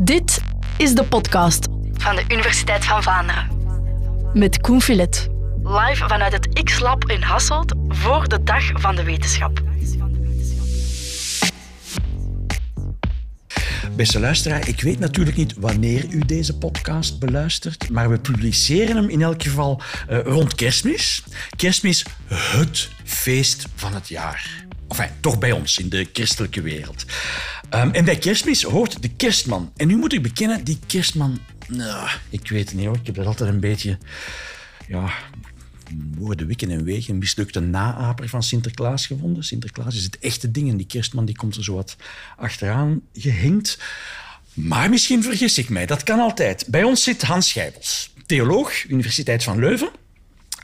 Dit is de podcast van de Universiteit van Vlaanderen. met Koen Filet. Live vanuit het X-Lab in Hasselt voor de Dag van de Wetenschap. Beste luisteraar, ik weet natuurlijk niet wanneer u deze podcast beluistert, maar we publiceren hem in elk geval eh, rond kerstmis. Kerstmis, het feest van het jaar. Enfin, toch bij ons in de christelijke wereld. Ehm, en bij kerstmis hoort de kerstman. En nu moet ik bekennen, die kerstman... Nou, ik weet het niet hoor, ik heb dat altijd een beetje... Ja, wikken en wegen een mislukte naaper van Sinterklaas gevonden. Sinterklaas is het echte ding en die kerstman die komt er zo wat achteraan gehinkt. Maar misschien vergis ik mij, dat kan altijd. Bij ons zit Hans Schijbels, theoloog, Universiteit van Leuven.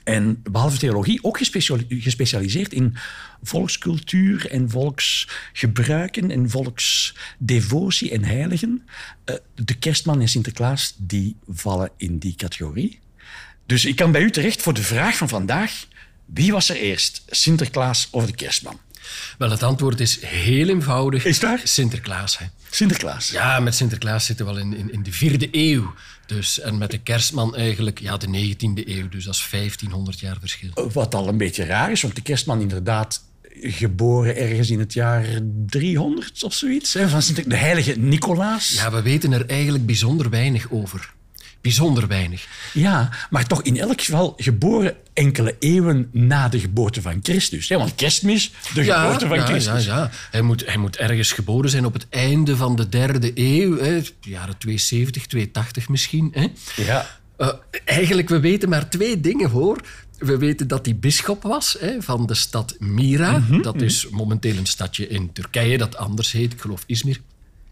En behalve theologie ook gespeciali- gespecialiseerd in volkscultuur en volksgebruiken en volksdevotie en heiligen. Eh, De kerstman en Sinterklaas die vallen in die categorie. Dus ik kan bij u terecht voor de vraag van vandaag. Wie was er eerst, Sinterklaas of de kerstman? Wel, het antwoord is heel eenvoudig. Is waar? Sinterklaas. Hè. Sinterklaas. Ja, met Sinterklaas zitten we al in, in, in de vierde eeuw. Dus, en met de kerstman eigenlijk ja, de 19e eeuw. Dus dat is 1500 jaar verschil. Wat al een beetje raar is, want de kerstman inderdaad geboren ergens in het jaar 300 of zoiets. hè, Van de heilige Nicolaas. Ja, we weten er eigenlijk bijzonder weinig over. Bijzonder weinig. Ja, maar toch in elk geval geboren enkele eeuwen na de geboorte van Christus. Want kerstmis, de geboorte van ja, Christus. Ja, ja. Hij, moet, hij moet ergens geboren zijn op het einde van de derde eeuw. Hè. Jaren 270, 280 misschien. Hè. Ja. Eh, eigenlijk, we weten maar twee dingen, hoor. We weten dat hij bisschop was hè, van de stad Mira. Mhm, dat is momenteel een stadje in Turkije dat anders heet. Ik geloof Izmir.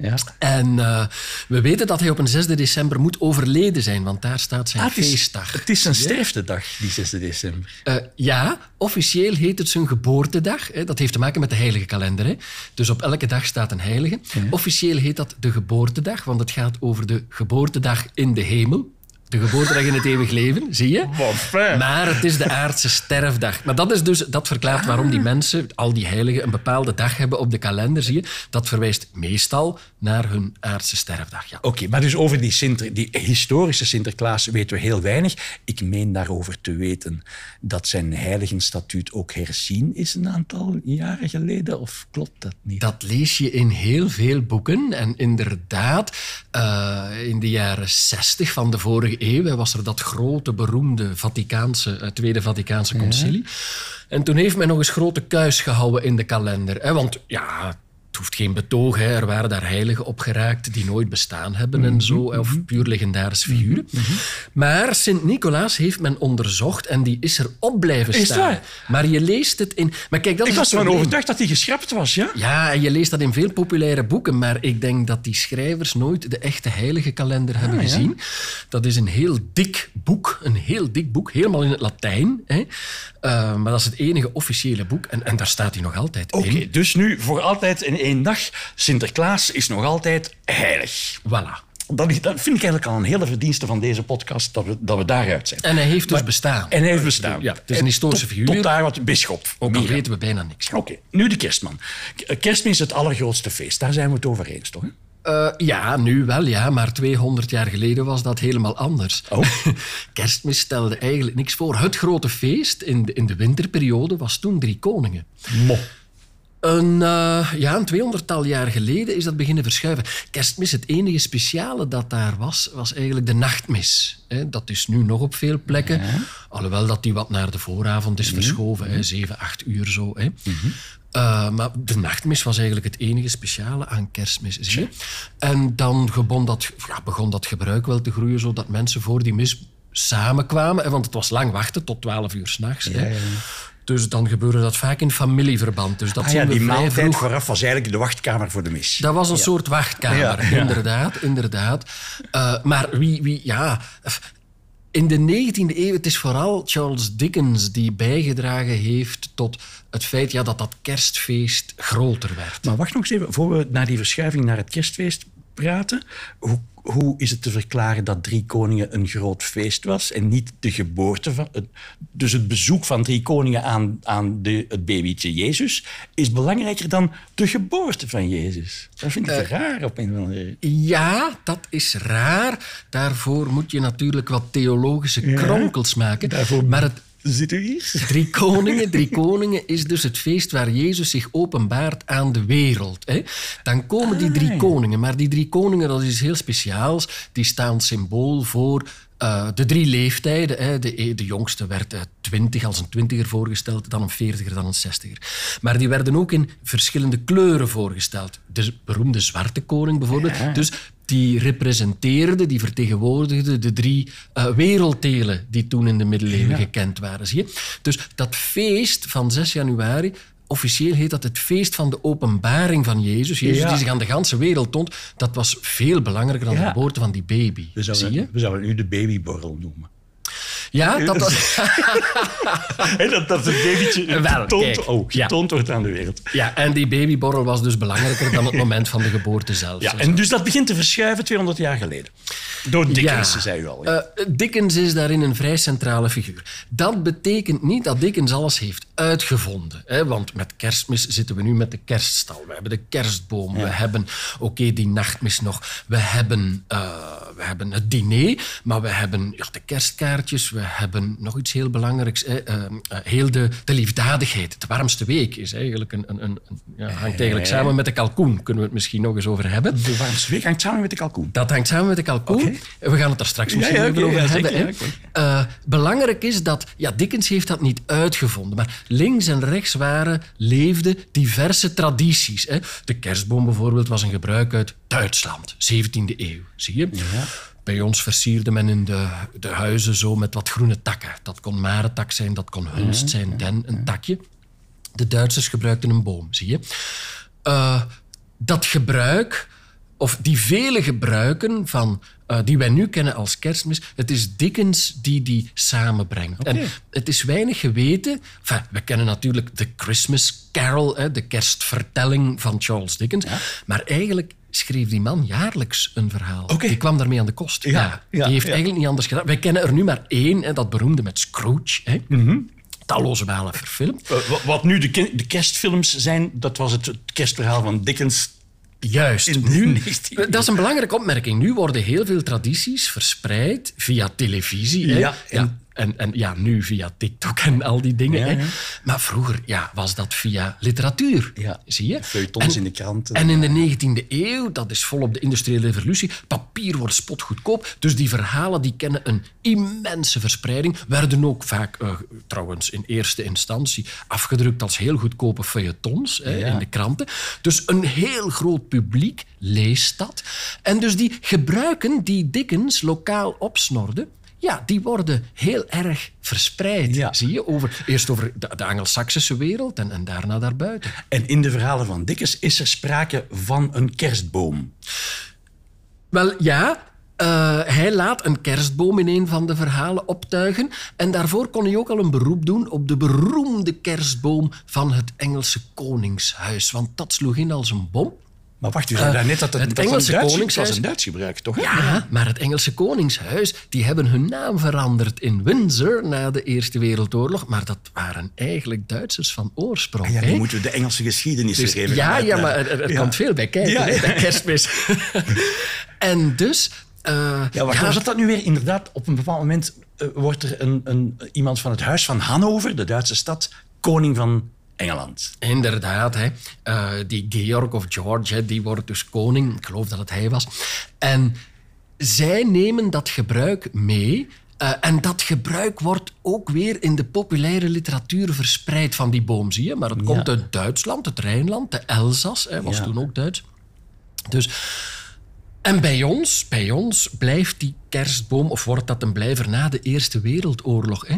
Ja. En eh, we weten dat hij op een 6 december moet overleden zijn, want daar staat zijn Ah, het, is, feestdag. het is een sterftedag, die 6 december. Eh, ja, officieel heet het zijn geboortedag. Hè. Dat heeft te maken met de heilige kalender. Hè. Dus op elke dag staat een heilige. Officieel heet dat de geboortedag, want het gaat over de geboortedag in de hemel. De geboortedag in het eeuwig leven, zie je? Wat fijn. Maar het is de aardse sterfdag. Maar dat, is dus, dat verklaart waarom die mensen, al die heiligen, een bepaalde dag hebben op de kalender, zie je? Dat verwijst meestal naar hun aardse sterfdag. Ja. Oké, maar dus over die, Sinter, die historische Sinterklaas weten we heel weinig. Ik meen daarover te weten dat zijn heiligenstatuut ook herzien is een aantal jaren geleden. Of klopt dat niet? Dat lees je in heel veel boeken. En inderdaad, eh, in de jaren 60 van de vorige eeuw was er dat grote, beroemde Vaticaanse, eh, Tweede Vaticaanse Concilie. En toen heeft men nog eens grote kuis gehouden in de kalender. Hè, want ja, het hoeft geen betoog. Hè. Er waren daar heiligen opgeraakt die nooit bestaan hebben en zo. hè, Of puur legendarische figuren. Maar Sint-Nicolaas heeft men onderzocht en die is er op blijven Is staan. waar? Maar je leest het in... Maar kijk, dat Ik is was ervan overtuigd dat hij geschrapt was, ja? Ja, en je leest dat in veel populaire boeken, maar ik denk dat die schrijvers nooit de echte heilige kalender hebben Ah, ja. gezien. Dat is een heel dik boek, een heel dik boek, helemaal in het Latijn. Hè. Eh, maar dat is het enige officiële boek en, en daar staat hij nog altijd Oké, in. dus nu voor altijd in één dag. Sinterklaas is nog altijd heilig. Voilà. Dat, vind ik eigenlijk al een hele verdienste van deze podcast, dat we, dat we daaruit zijn. En hij heeft dus bestaan. En hij heeft bestaan. Ja, het is een En historische tot- figuur. Tot daar wat bisschop. Ook al weten we bijna niks. Oké, nu de kerstman. K- Kerstmis is het allergrootste feest. Daar zijn we het over eens, toch? Eh, ja, nu wel, ja, maar 200 jaar geleden was dat helemaal anders. Oh. Kerstmis stelde eigenlijk niks voor. Het grote feest in de, in de winterperiode was toen Drie Koningen. Mo. Een, eh, ja, een tweehonderdtal jaar geleden is dat beginnen verschuiven. Kerstmis, het enige speciale dat daar was, was eigenlijk de nachtmis. Hè, dat is nu nog op veel plekken. Alhoewel dat die wat naar de vooravond is verschoven. Hè, 7, 8 uur zo. Hè. Eh, maar de nachtmis was eigenlijk het enige speciale aan kerstmis. Zie je? En dan begon dat, ja, begon dat gebruik wel te groeien, zodat mensen voor die mis samenkwamen. hè, Want het was lang wachten, tot 12 uur s'nachts. nachts. Dus dan gebeurde dat vaak in familieverband. Dus dat Ah ja, die maaltijd vroeg. vooraf was eigenlijk de wachtkamer voor de mis. Dat was een soort wachtkamer, Ja, ja. inderdaad. inderdaad. Eh, maar wie, wie, ja... In de 19e eeuw, het is vooral Charles Dickens die bijgedragen heeft tot het feit ja, dat dat kerstfeest groter werd. Maar wacht nog eens even, voor we naar die verschuiving naar het kerstfeest... praten. Hoe, hoe is het te verklaren dat Drie Koningen een groot feest was en niet de geboorte van... Het, dus het bezoek van Drie Koningen aan, aan de, het babytje Jezus is belangrijker dan de geboorte van Jezus. Dat vind ik raar op een of andere Ja, dat is raar. Daarvoor moet je natuurlijk wat theologische kronkels maken. Daarvoor Maar het Zit u hier? Drie Koningen, Drie Koningen is dus het feest waar Jezus zich openbaart aan de wereld. Hè. Dan komen die drie koningen, maar die drie koningen, dat is heel speciaals. Die staan symbool voor eh, de drie leeftijden. Hè. De, de jongste werd uh, twintig als een twintiger voorgesteld, dan een veertiger, dan een zestiger. Maar die werden ook in verschillende kleuren voorgesteld. De beroemde zwarte koning bijvoorbeeld. Dus die representeerde, die vertegenwoordigde de drie uh, werelddelen die toen in de middeleeuwen ja. gekend waren. Zie je? Dus dat feest van 6 januari, officieel heet dat het feest van de openbaring van Jezus. Jezus ja. die zich aan de ganse wereld toont, dat was veel belangrijker dan ja. de geboorte van die baby. We zouden, Zie je? We zouden nu de babyborrel noemen. Ja, dat was... dat, dat het babytje getoond, kijk, oh, getoond wordt aan de wereld. Ja, en die babyborrel was dus belangrijker dan het moment van de geboorte zelf. Ja, en dus dat begint te verschuiven 200 jaar geleden. Door Dickens, Ja. zei u al. Eh, Dickens is daarin een vrij centrale figuur. Dat betekent niet dat Dickens alles heeft uitgevonden. Hè? Want met kerstmis zitten we nu met de kerststal. We hebben de kerstboom. We hebben, oké, die nachtmis nog. We hebben, eh, we hebben het diner. Maar we hebben ja, de kerstkaartjes. We hebben nog iets heel belangrijks. Hè? Eh, eh, heel de, de liefdadigheid. De warmste week is eigenlijk een, een, een, ja, hangt eigenlijk samen met de kalkoen. Kunnen we het misschien nog eens over hebben. De warmste week hangt samen met de kalkoen. Dat hangt samen met de kalkoen. We gaan het daar straks misschien oké, over hebben. zeker. Eh, belangrijk is dat... Ja, Dickens heeft dat niet uitgevonden. Maar links en rechts waren, leefden diverse tradities. Hè. De kerstboom bijvoorbeeld was een gebruik uit Duitsland. 17e eeuw, zie je? Bij ons versierde men in de, de huizen zo met wat groene takken. Dat kon marentak zijn, dat kon hulst zijn, den, een takje. De Duitsers gebruikten een boom, zie je? Eh, dat gebruik, of die vele gebruiken van, eh, die wij nu kennen als kerstmis, het is Dickens die die samenbrengt. En het is weinig geweten. Enfin, we kennen natuurlijk de Christmas Carol, hè, de kerstvertelling van Charles Dickens. Maar eigenlijk schreef die man jaarlijks een verhaal. Die kwam daarmee aan de kost. Ja, die ja, heeft ja. eigenlijk niet anders gedaan. Wij kennen er nu maar één, hè, dat beroemde met Scrooge. Hè. Talloze malen verfilmd. Eh, wa- wat nu de, de kerstfilms zijn, dat was het, het kerstverhaal van Dickens. Juist. Nu, 19e dat is een belangrijke opmerking. Nu worden heel veel tradities verspreid via televisie. Hè? Ja, en- En, en ja, nu via TikTok en al die dingen. Ja, hè? ja. Maar vroeger ja, was dat via literatuur. Ja. Zie je? Feuilletons in de kranten. En in de 19e eeuw, dat is volop de industriële revolutie, papier wordt spotgoedkoop. Dus die verhalen die kennen een immense verspreiding. Werden ook vaak, eh, trouwens in eerste instantie, afgedrukt als heel goedkope feuilletons hè, in de kranten. Dus een heel groot publiek leest dat. En dus die gebruiken die Dickens lokaal opsnorde, ja, die worden heel erg verspreid. Ja. Zie je? Over, eerst over de, de Angelsaksische wereld en, en daarna daarbuiten. En in de verhalen van Dickens is er sprake van een kerstboom. Wel ja, eh, hij laat een kerstboom in een van de verhalen optuigen. En daarvoor kon hij ook al een beroep doen op de beroemde kerstboom van het Engelse koningshuis. Want dat sloeg in als een bom. Maar wacht, u zei daarnet dat het, het Engelse een Duits, koningshuis- was een Duits gebruik, toch? Ja, maar het Engelse koningshuis die hebben hun naam veranderd in Windsor na de Eerste Wereldoorlog. Maar dat waren eigenlijk Duitsers van oorsprong. Ah Ja, nu moeten we de Engelse geschiedenis Dus, even ja, ja, maar er, er Ja. komt veel bij kijken, Ja, hè, bij kerstmis. en dus... eh, Ja, wacht, hoe zat dat nu weer? Inderdaad, op een bepaald moment eh, wordt er een, een, iemand van het huis van Hannover, de Duitse stad, koning van Engeland. Inderdaad, hè. Eh, die Georg of George, hè, die wordt dus koning. Ik geloof dat het hij was. En zij nemen dat gebruik mee. eh, en dat gebruik wordt ook weer in de populaire literatuur verspreid van die boom, zie je. Maar het komt uit Duitsland, het Rijnland, de Elzas, hè, was Ja. toen ook Duits. Dus... En bij ons, bij ons blijft die kerstboom, of wordt dat een blijver na de Eerste Wereldoorlog. Hè?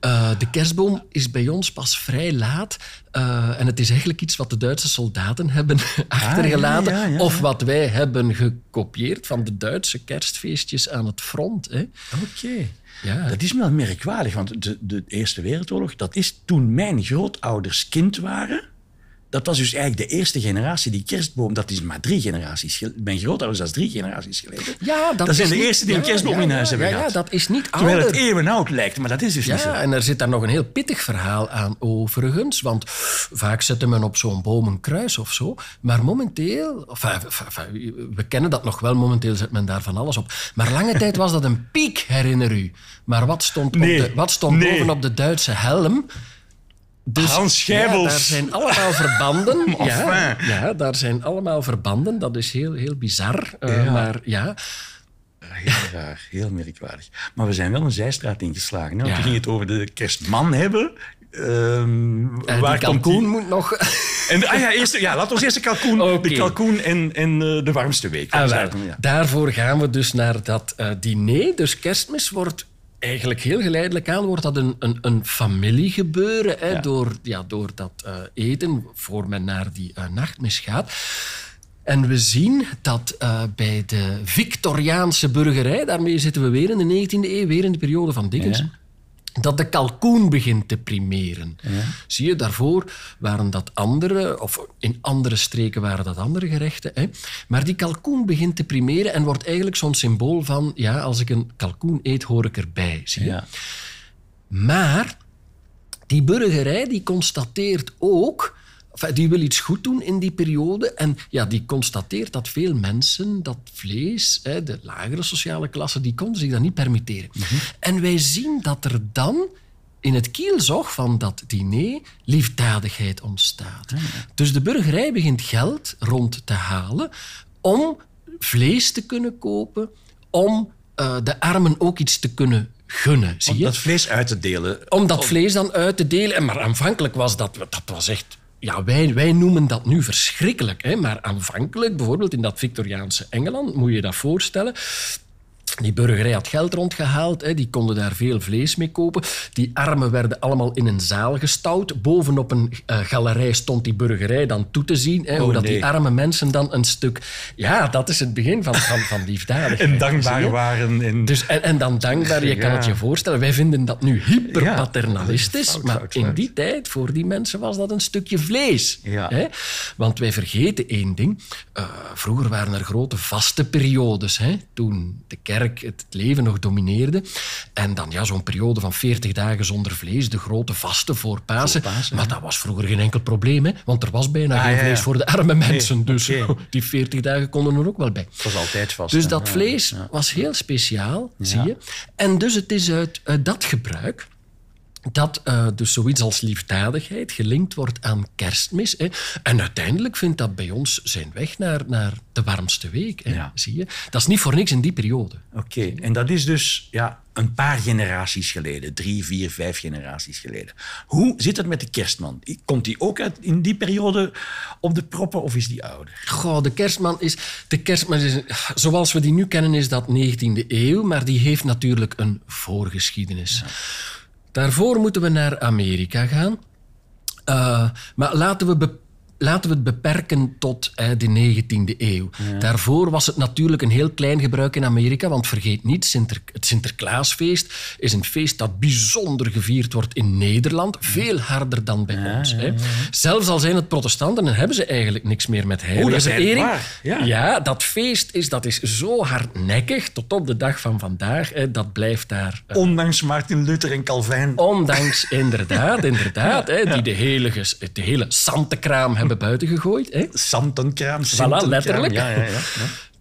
Eh, de kerstboom is bij ons pas vrij laat. eh, en het is eigenlijk iets wat de Duitse soldaten hebben achtergelaten. ja, ja, ja. Of wat wij hebben gekopieerd van de Duitse kerstfeestjes aan het front. Oké. Ja. Dat is wel merkwaardig, want de, de Eerste Wereldoorlog, dat is toen mijn grootouders kind waren. Dat was dus eigenlijk de eerste generatie die kerstboom... Dat is maar drie generaties geleden. Mijn grootouders, dat is drie generaties geleden. Ja, dat, Dat zijn is de niet- eerste die een kerstboom ja, in ja, huis hebben gehad. Ja, dat is niet Terwijl het eeuwenoud lijkt, maar dat is dus niet zo. Ja, en er zit daar nog een heel pittig verhaal aan overigens. Want vaak zette men op zo'n boom een kruis of zo. Maar momenteel, enfin, enfin, enfin, we kennen dat nog wel, momenteel zet men daar van alles op. Maar lange tijd was dat een piek, herinner u. Maar wat stond, Nee, op de, wat stond nee. bovenop de Duitse helm? Dus, Hans Scheibels. Ja, daar zijn allemaal verbanden. ja, ja, daar zijn allemaal verbanden. Dat is heel, heel bizar. Eh, Ja. Maar ja, Heel raar, heel merkwaardig. Maar we zijn wel een zijstraat ingeslagen. We gingen het over de kerstman hebben. Ehm, eh, waar komt kalkoen moet nog... En, ah ja, eerst, ja, laten we eerst de kalkoen, Oké. de kalkoen en, en eh, de warmste week. Ah, ja. Daarvoor gaan we dus naar dat diner. Dus kerstmis wordt eigenlijk heel geleidelijk aan wordt dat een, een, een familiegebeuren. Hè, Ja. door, ja, door dat eh, eten, voor men naar die eh, nachtmis gaat. En we zien dat eh, bij de Victoriaanse burgerij, daarmee zitten we weer in de 19e eeuw, weer in de periode van Dickens, Ja. Dat de kalkoen begint te primeren. Zie je, daarvoor waren dat andere, of in andere streken waren dat andere gerechten. Hè? Maar die kalkoen begint te primeren en wordt eigenlijk zo'n symbool van, ja, als ik een kalkoen eet, hoor ik erbij. Zie je? Ja. Maar die burgerij die constateert ook, enfin, die wil iets goed doen in die periode. En ja, die constateert dat veel mensen dat vlees, hè, de lagere sociale klasse, die konden zich dat niet permitteren. En wij zien dat er dan in het kielzog van dat diner liefdadigheid ontstaat. Dus de burgerij begint geld rond te halen om vlees te kunnen kopen, om eh, de armen ook iets te kunnen gunnen. Zie Om je? dat vlees uit te delen. om dat vlees dan uit te delen. En Maar aanvankelijk was dat, dat was echt... Ja, wij, wij noemen dat nu verschrikkelijk. Hè? Maar aanvankelijk, bijvoorbeeld in dat Victoriaanse Engeland, moet je je dat voorstellen... Die burgerij had geld rondgehaald, hè. die konden daar veel vlees mee kopen. Die armen werden allemaal in een zaal gestouwd. Bovenop een eh, galerij stond die burgerij dan toe te zien. Hè, hoe Oh, dat nee. die arme mensen dan een stuk... Ja, dat is het begin van, van, van liefdadigheid. En dankbaar waren. En, Dus, en, en dan dankbaar, je kan Ja. het je voorstellen. Wij vinden dat nu hyperpaternalistisch. Ja, fout, maar fout, in fout. die tijd, voor die mensen, was dat een stukje vlees. Ja. Hè? Want wij vergeten één ding. Eh, vroeger waren er grote vaste periodes. Hè? Toen de kerk het leven nog domineerde. En dan ja, zo'n periode van 40 dagen zonder vlees. De grote vaste voor Pasen. Voor Pasen, maar dat was vroeger geen enkel probleem. Hè? Want er was bijna Ah, geen vlees voor de arme mensen. dus oké. die 40 dagen konden er ook wel bij. het was altijd vast. Dus dat vlees was heel speciaal, zie je. En dus het is uit, uit dat gebruik dat eh, dus zoiets als liefdadigheid gelinkt wordt aan kerstmis. Hè. En uiteindelijk vindt dat bij ons zijn weg naar, naar de warmste week. Hè, Ja. Zie je? Dat is niet voor niks in die periode. Oké, en dat is dus ja, een paar generaties geleden. Drie, vier, vijf generaties geleden. Hoe zit het met de kerstman? Komt die ook uit in die periode op de proppen of is die ouder? Goh, de kerstman is... De kerstman is... Zoals we die nu kennen is dat 19e eeuw, maar die heeft natuurlijk een voorgeschiedenis. Daarvoor moeten we naar Amerika gaan. Eh, maar laten we, be- laten we het beperken tot eh, de 19e eeuw. Daarvoor was het natuurlijk een heel klein gebruik in Amerika, want vergeet niet, Sinter- het Sinterklaasfeest is een feest dat bijzonder gevierd wordt in Nederland, veel harder dan bij ons. Hè. Zelfs al zijn het protestanten en hebben ze eigenlijk niks meer met heilige waar, ja. dat feest is, dat is zo hardnekkig tot op de dag van vandaag. Hè, dat blijft daar eh, Ondanks Martin Luther en Calvijn. Ondanks, inderdaad, inderdaad, hè, die de hele, de hele santenkraam hebben buiten gegooid. Hè. Santenkraam. Sintenkraam. letterlijk. Ja, ja, ja.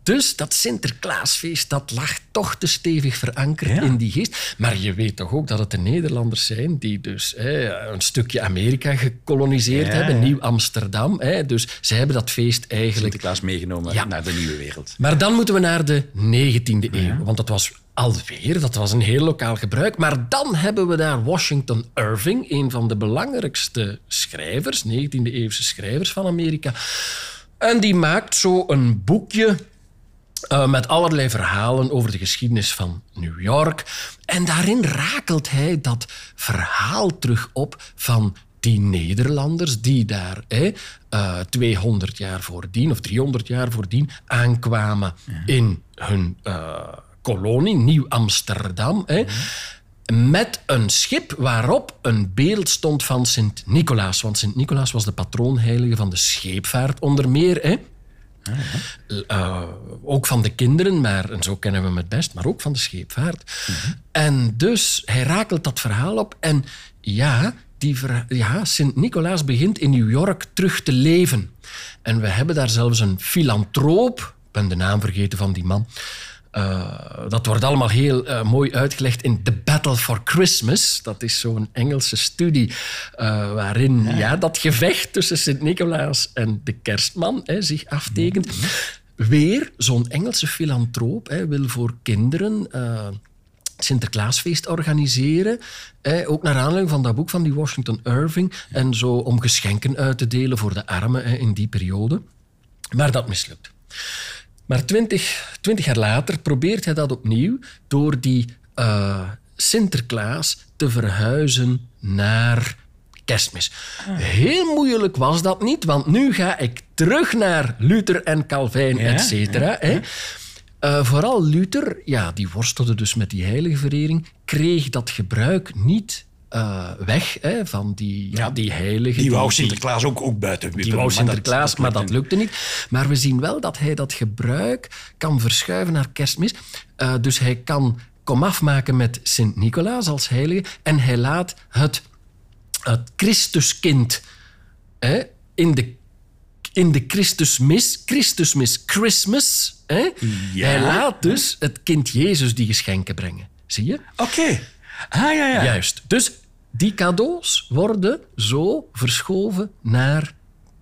Dus dat Sinterklaasfeest, dat lag toch te stevig verankerd Ja. in die geest. Maar je weet toch ook dat het de Nederlanders zijn die dus hè, een stukje Amerika gekoloniseerd Ja, hebben. Nieuw-Amsterdam. Dus zij hebben dat feest eigenlijk Sinterklaas meegenomen Ja. naar de nieuwe wereld. maar dan moeten we naar de 19e eeuw, want dat was alweer, dat was een heel lokaal gebruik. Maar dan hebben we daar Washington Irving, een van de belangrijkste schrijvers, 19e-eeuwse schrijvers van Amerika. En die maakt zo een boekje eh, met allerlei verhalen over de geschiedenis van New York. En daarin rakelt hij dat verhaal terug op van die Nederlanders die daar hè, eh, 200 jaar voordien of 300 jaar voordien aankwamen in hun eh, kolonie, Nieuw-Amsterdam. met een schip waarop een beeld stond van Sint Nicolaas. Want Sint Nicolaas was de patroonheilige van de scheepvaart onder meer. Hè? Uh, ook van de kinderen, maar, en zo kennen we hem het best, maar ook van de scheepvaart. En dus hij rakelt dat verhaal op. En ja, die ja, Sint-Nicolaas begint in New York terug te leven. En we hebben daar zelfs een filantroop, ik ben de naam vergeten van die man. Uh, dat wordt allemaal heel uh, mooi uitgelegd in The Battle for Christmas. Dat is zo'n Engelse studie uh, waarin ja. ja. dat gevecht tussen Sint-Nicolaas en de kerstman hè, zich aftekent. Mm -hmm. Weer zo'n Engelse filantroop hè, wil voor kinderen Sinterklaasfeest organiseren. Eh, ook naar aanleiding van dat boek van die Washington Irving. En zo om geschenken uit te delen voor de armen eh, in die periode. Maar dat mislukt. Maar twintig, twintig jaar later probeert hij dat opnieuw door die uh, Sinterklaas te verhuizen naar kerstmis. Heel moeilijk was dat niet, want nu ga ik terug naar Luther en Calvijn, ja, et cetera. Ja, uh, vooral Luther, ja, die worstelde dus met die heilige verering, kreeg dat gebruik niet uh, weg hè, van die, ja, die heilige. Die wou Sinterklaas ook, ook buiten Die wou Sinterklaas, maar dat, dat lukte niet. Maar we zien wel dat hij dat gebruik kan verschuiven naar kerstmis. Uh, dus hij kan komaf maken met Sint-Nicolaas als heilige en hij laat het, het Christuskind hè, in de in de Christusmis, Christusmis Christmas, hè? Ja. hij laat dus het kind Jezus die geschenken brengen. Zie je? Oké. Okay. Ah, ja, ja. Juist. Dus die cadeaus worden zo verschoven naar,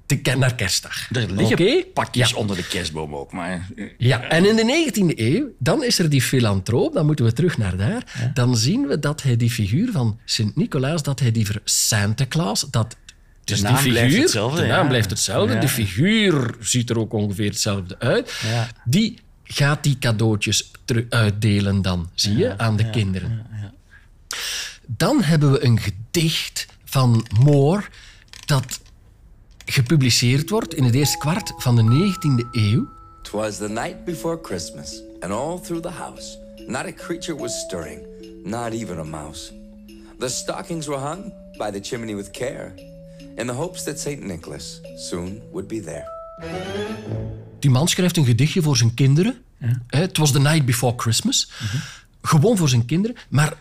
de, naar kerstdag. Er liggen okay? pakjes ja. onder de kerstboom ook. Maar... Ja, en in de 19e eeuw, dan is er die filantroop, dan moeten we terug naar daar. Ja. Dan zien we dat hij die figuur van Sint-Nicolaas, dat hij die ver Santa Claus, dat dus de naam die figuur, blijft hetzelfde. De naam ja. blijft hetzelfde. De figuur ziet er ook ongeveer hetzelfde uit. Ja. Die gaat die cadeautjes uitdelen dan, zie je, aan de kinderen. Dan hebben we een gedicht van Moore dat gepubliceerd wordt in het eerste kwart van de 19e eeuw. Twas the night before Christmas, and all through the house not a creature was stirring, not even a mouse. The stockings were hung by the chimney with care, in the hopes that St. Nicholas soon would be there. Die man schrijft een gedichtje voor zijn kinderen. Ja. Het was the night before Christmas. Mm -hmm. Gewoon voor zijn kinderen. Maar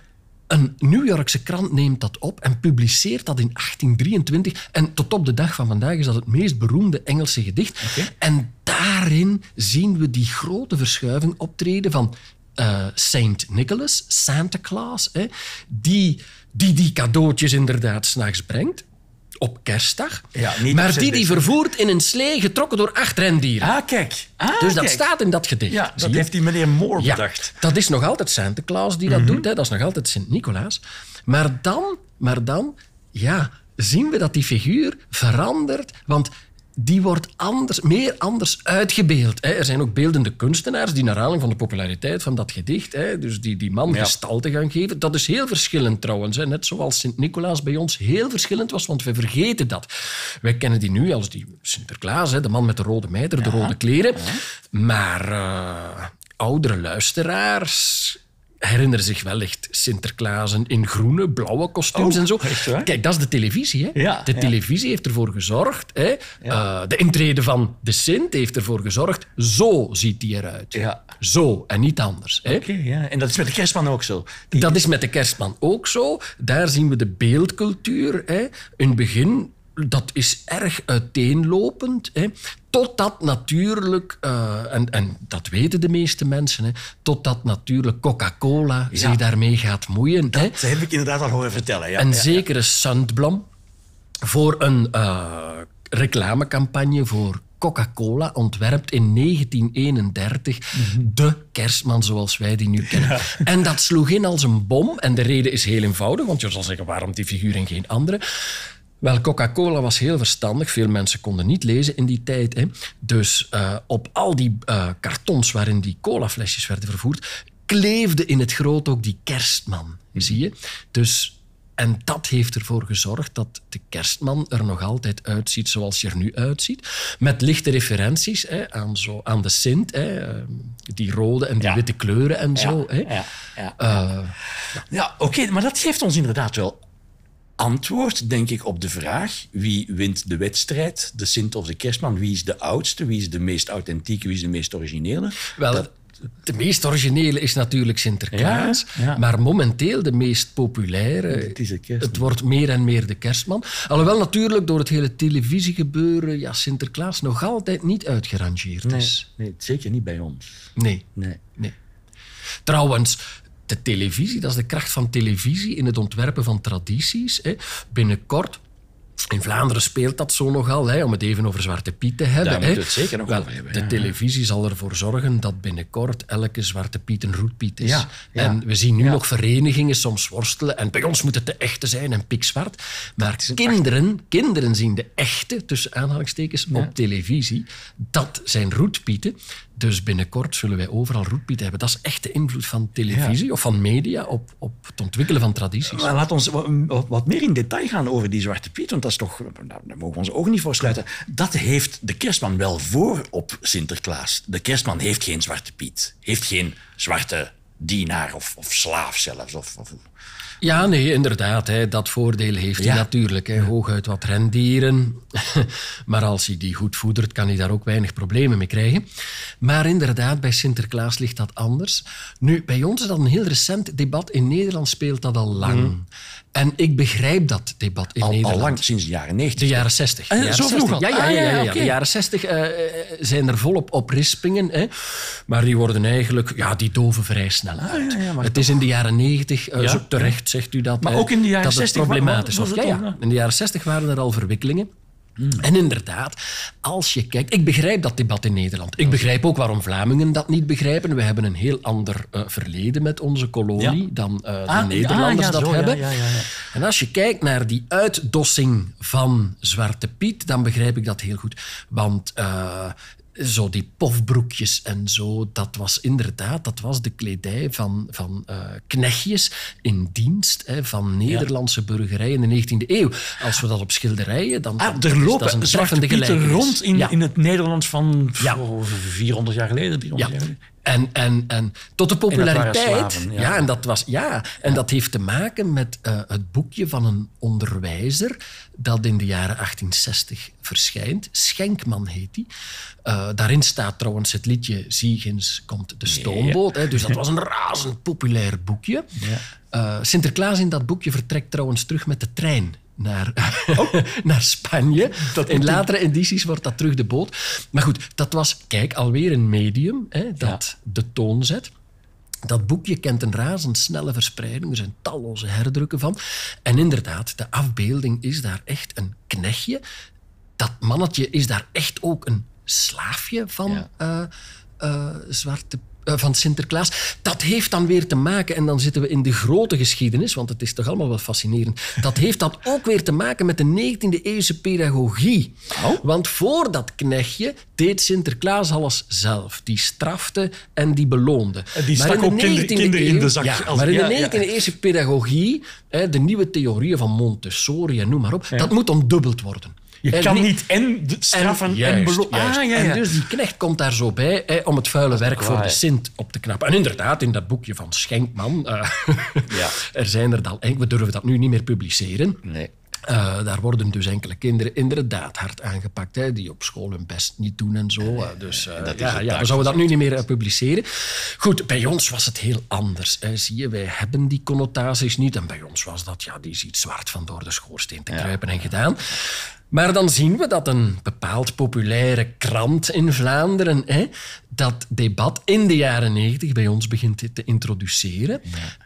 een New Yorkse krant neemt dat op en publiceert dat in 1823. En tot op de dag van vandaag is dat het meest beroemde Engelse gedicht. Okay. En daarin zien we die grote verschuiving optreden van uh, Saint Nicholas, Santa Claus, hè, die, die die cadeautjes inderdaad s'nachts brengt op kerstdag, ja, maar die die vervoert in een slee getrokken door acht rendieren. Ah, kijk. Ah, dus dat kijk. staat in dat gedicht. Ja, dat heeft die meneer Moore ja, bedacht. Dat is nog altijd Santa Claus die dat mm -hmm. doet, hè. dat is nog altijd Sint-Nicolaas. Maar dan, maar dan ja, zien we dat die figuur verandert, want die wordt anders, meer anders uitgebeeld. Hè. Er zijn ook beeldende kunstenaars die naar aanleiding van de populariteit van dat gedicht, hè, dus die die man ja. gestalte gaan geven. Dat is heel verschillend trouwens. Hè. Net zoals Sint-Nicolaas bij ons heel verschillend was, want we vergeten dat. Wij kennen die nu als die Sinterklaas, hè, de man met de rode mijter, de rode kleren. Ja. Maar uh, oudere luisteraars herinneren zich wellicht Sinterklaas in groene, blauwe kostuums oh, en zo. Kijk, dat is de televisie. Hè? Ja, de televisie ja. heeft ervoor gezorgd. Hè? Ja. Uh, de intrede van de Sint heeft ervoor gezorgd. Zo ziet hij eruit. Ja. Zo en niet anders. Hè? Okay, ja. En dat is met de kerstman ook zo. Die... Dat is met de kerstman ook zo. Daar zien we de beeldcultuur. Hè? In het begin dat is erg uiteenlopend. Hè, totdat natuurlijk, uh, en, en dat weten de meeste mensen, hè, totdat natuurlijk Coca-Cola ja. zich daarmee gaat moeien. Dat hè. heb ik inderdaad al horen vertellen. Ja, een ja, zekere Sandblom voor een uh, reclamecampagne voor Coca-Cola ontwerpt in 1931 mm -hmm. de kerstman zoals wij die nu kennen. Ja. En dat sloeg in als een bom. En de reden is heel eenvoudig, want je zal zeggen waarom die figuur en geen andere. Wel, Coca-Cola was heel verstandig. Veel mensen konden niet lezen in die tijd. Hè. Dus uh, op al die uh, kartons waarin die colaflesjes werden vervoerd, kleefde in het groot ook die kerstman. Zie je? Dus, en dat heeft ervoor gezorgd dat de kerstman er nog altijd uitziet zoals je er nu uitziet. Met lichte referenties hè, aan, zo, aan de Sint. Hè. die rode en die Ja. witte kleuren en zo. Hè? Ja, ja. Eh, Ja, oké, maar dat geeft ons inderdaad wel antwoord, denk ik, op de vraag wie wint de wedstrijd, de Sint of de Kerstman? Wie is de oudste, wie is de meest authentieke, wie is de meest originele? Wel, Dat- de meest originele is natuurlijk Sinterklaas. Ja, ja. Maar momenteel de meest populaire. Het is wordt meer en meer de kerstman. Alhoewel natuurlijk door het hele televisiegebeuren ja, Sinterklaas nog altijd niet uitgerangeerd nee, is. nee, zeker niet bij ons. Nee, Nee. nee. Trouwens, de televisie, dat is de kracht van televisie in het ontwerpen van tradities. Hè. Binnenkort. In Vlaanderen speelt dat zo nogal, hè, om het even over Zwarte Piet te hebben. Daar moeten het zeker nog Wel, over hebben, De televisie zal ervoor zorgen dat binnenkort elke Zwarte Piet een roetpiet is. Ja, ja. En we zien nu nog verenigingen soms worstelen. En bij ons moet het de echte zijn en pikzwart. Maar kinderen, kinderen zien de echte, tussen aanhalingstekens, op televisie. Dat zijn roetpieten. Dus binnenkort zullen wij overal roetpieten hebben. Dat is echt de invloed van televisie of van media op, op het ontwikkelen van tradities. Maar laat ons wat, wat- meer in detail gaan over die Zwarte Piet, want dat is toch, daar daar mogen we onze ogen niet voor sluiten. Dat heeft de kerstman wel voor op Sinterklaas. De kerstman heeft geen Zwarte Piet, heeft geen zwarte dienaar of, of slaaf zelfs. Of, of, Ja, nee, inderdaad. Hè, dat voordeel heeft hij natuurlijk. Hè, hooguit wat rendieren. maar als hij die goed voedert, kan hij daar ook weinig problemen mee krijgen. Maar inderdaad, bij Sinterklaas ligt dat anders. Nu, bij ons is dat een heel recent debat. In Nederland speelt dat al lang. En ik begrijp dat debat in al, Nederland. al lang, sinds de jaren negentig. De jaren 60. Eh, De jaren zo vroeg 60. al? Ja, ja, Ah, ja, ja, ja, ja. oké. De jaren 60 eh, zijn er volop oprispingen. Hè. Maar die worden eigenlijk... Ja, die doven vrij snel uit. ja, ja, het is in de jaren 90, eh, Ja, zo terecht zegt u dat. Maar ook in de jaren dat 60 het wa- wa- problematisch was het ja. ja. In de jaren 60 waren er al verwikkelingen. Hmm. En inderdaad, als je kijkt... Ik begrijp dat debat in Nederland. Ik begrijp ook waarom Vlamingen dat niet begrijpen. We hebben een heel ander eh, verleden met onze kolonie Ja. dan eh, de Ah, Nederlanders ja, dat zo, hebben. En als je kijkt naar die uitdossing van Zwarte Piet, dan begrijp ik dat heel goed. Want eh, zo die pofbroekjes en zo, dat was inderdaad dat was de kledij van, van eh, knechtjes in dienst hè, van Nederlandse burgerij in de 19e eeuw. Als we dat op schilderijen, dan... Ah, er is- dat is lopen een Zwarte Pieten rond in, Ja. in het Nederlands van Ja. oh, 400 jaar geleden, 300 Ja. jaar geleden. En, en, en tot de populariteit. slaven, ja. ja. en dat was ja. En dat heeft te maken met eh, het boekje van een onderwijzer dat in de jaren 1860 verschijnt. Schenkman heet die. Eh, daarin staat trouwens het liedje Ziegens komt de stoomboot. Hè, dus dat was een razend populair boekje. Eh, Sinterklaas in dat boekje vertrekt trouwens terug met de trein naar, naar Spanje. in latere edities wordt dat terug de boot. Maar goed, dat was, kijk, alweer een medium hè, dat de toon zet. Dat boekje kent een razendsnelle verspreiding. Er zijn talloze herdrukken van. En inderdaad, de afbeelding is daar echt een knechtje. Dat mannetje is daar echt ook een slaafje van Ja. eh, Zwarte van Sinterklaas. Dat heeft dan weer te maken, en dan zitten we in de grote geschiedenis, want het is toch allemaal wel fascinerend. Dat heeft dan ook weer te maken met de 19e eeuwse pedagogie. Oh. Want voor dat knechtje deed Sinterklaas alles zelf. Die strafte en die beloonde. En die Maar stak in de ook kinder- 19e kinderen in de zak. Ja, Als- maar in ja, de ja. 19e eeuwse pedagogie, hè, de nieuwe theorieën van Montessori en noem maar op, dat moet ontdubbeld worden. Je En kan niet- niet en de straffen en, juist. Ah, ja, ja. En dus die knecht komt daar zo bij hè, om het vuile werk voor de? Sint op te knappen. En inderdaad, in dat boekje van Schenkman, eh, Ja. er zijn er dan, we durven dat nu niet meer publiceren. Nee. Eh, daar worden dus enkele kinderen inderdaad hard aangepakt, hè, die op school hun best niet doen en zo. eh, dus eh, dat ja, we zouden dat nu niet meer eh, publiceren. Goed, bij ons was het heel anders. Hè. Zie je, wij hebben die connotaties niet. En bij ons was dat, ja, die is iets zwart van door de schoorsteen te kruipen en gedaan. Maar dan zien we dat een bepaald populaire krant in Vlaanderen hè, dat debat in de jaren negentig bij ons begint te- introduceren.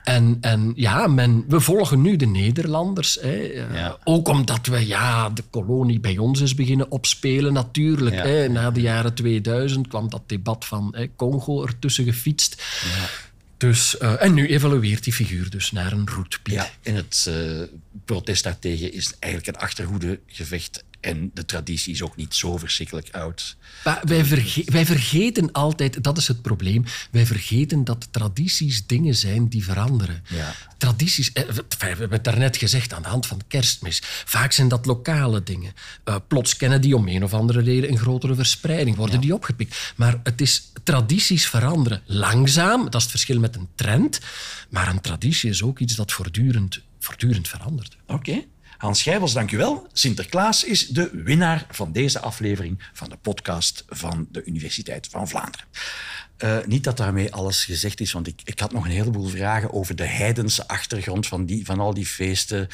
En, en ja, men, we volgen nu de Nederlanders. Hè, eh, Ja. Ook omdat we ja, de kolonie bij ons is beginnen opspelen natuurlijk. Ja. Hè. Na de jaren 2000 kwam dat debat van hè, Congo ertussen gefietst. Dus, eh, en nu evolueert die figuur dus naar een roetpiet. Ja, en het eh, protest daartegen is eigenlijk een achterhoedegevecht En de traditie is ook niet zo verschrikkelijk oud. Maar wij, verge- wij vergeten altijd, dat is het probleem, wij vergeten dat tradities dingen zijn die veranderen. Ja. Tradities, eh, we hebben het daarnet gezegd aan de hand van de kerstmis. Vaak zijn dat lokale dingen. Eh, plots kennen die om een of andere reden een grotere verspreiding, worden die opgepikt. Maar het is tradities veranderen. Langzaam, dat is het verschil met een trend. Maar een traditie is ook iets dat voortdurend, voortdurend verandert. Oké. Hans Schijbels, dank u wel. Sinterklaas is de winnaar van deze aflevering van de podcast van de Universiteit van Vlaanderen. Eh, niet dat daarmee alles gezegd is, want ik, ik had nog een heleboel vragen over de heidense achtergrond van, die, van al die feesten.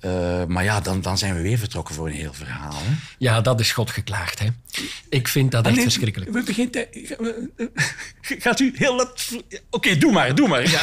Eh, maar ja, dan, dan zijn we weer vertrokken voor een heel verhaal. Hè? Ja, dat is God geklaagd. Hè. Ik vind dat echt nee, verschrikkelijk. We we- eh, Gaat u heel... let- Oké, doe maar, doe maar. Ja.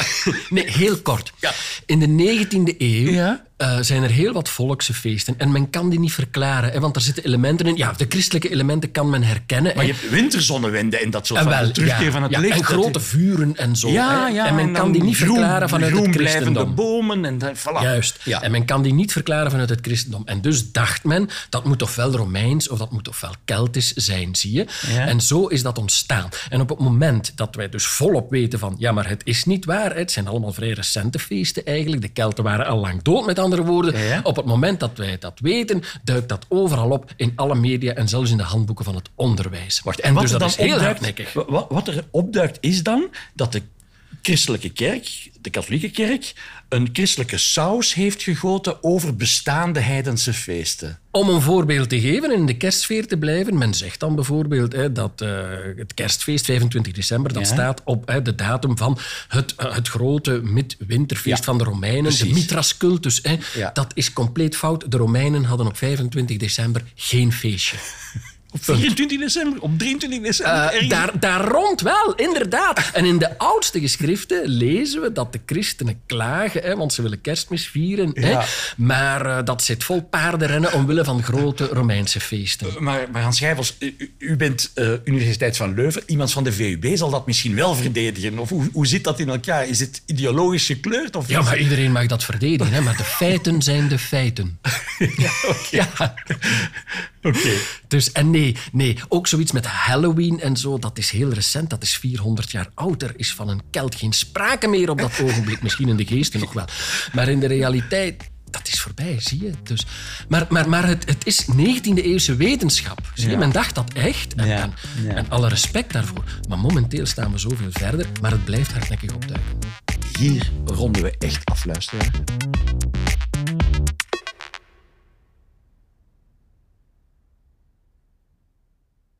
Nee, heel kort. Ja. In de 19e eeuw Ja. zijn er heel wat volkse feesten. En men kan die niet verklaren, hè, want er zitten elementen in. Ja, de christelijke elementen kan men herkennen. Maar hè. je hebt winterzonnewende en dat soort En van wel, de terugkeer ja, van het ja, licht. En grote vuren en zo. Ja, hè. ja. en men kan die niet groen- verklaren vanuit het christendom. bomen en dan, voilà. Juist. En men kan die niet verklaren vanuit het christendom. En dus dacht men, dat moet ofwel Romeins of dat moet ofwel Keltisch zijn, zie je. En zo is dat ontstaan. En op het moment dat wij dus volop weten van, ja, maar het is niet waar, het zijn allemaal vrij recente feesten eigenlijk. De Kelten waren al lang dood, met andere woorden. Op het moment dat wij dat weten, duikt dat overal op in alle media en zelfs in de handboeken van het onderwijs. En wat dus dat is heel hardnekkig. wa- wa- Wat er opduikt is dan dat de christelijke kerk, de katholieke kerk, een christelijke saus heeft gegoten over bestaande heidense feesten. Om een voorbeeld te geven, in de kerstsfeer te blijven, men zegt dan bijvoorbeeld hè, dat eh, het kerstfeest 25 december, dat Ja. staat op hè, de datum van het, eh, het grote mid-winterfeest Ja, van de Romeinen, precies. de Mithras cultus. Hè. Ja. Dat is compleet fout. De Romeinen hadden op 25 december geen feestje. Op 24 december, op 23 december. Eh, daar, daar rond wel, inderdaad. En in de oudste geschriften lezen we dat de christenen klagen, hè, want ze willen kerstmis vieren. Hè, maar eh, dat zit vol paardenrennen omwille van grote Romeinse feesten. Maar, maar Hans Schijvels, u, u bent eh, Universiteit van Leuven. Iemand van de VUB zal dat misschien wel verdedigen. Of hoe, hoe zit dat in elkaar? Is het ideologisch gekleurd? Of Ja, maar iedereen mag dat verdedigen, hè? maar de feiten zijn de feiten. Ja, Oké. Dus, en nee, nee, ook zoiets met Halloween en zo, dat is heel recent, dat is 400 jaar oud. Er is van een kelt geen sprake meer op dat ogenblik. Misschien in de geesten nog wel. Maar in de realiteit, dat is voorbij, zie je. Dus, maar maar, maar het, het is 19e-eeuwse wetenschap. Zie je? Ja. Men dacht dat echt. En, Ja, en, ja. en alle respect daarvoor. Maar momenteel staan we zoveel verder, maar het blijft hardnekkig opduiken. Hier ronden we echt af, luisteraar.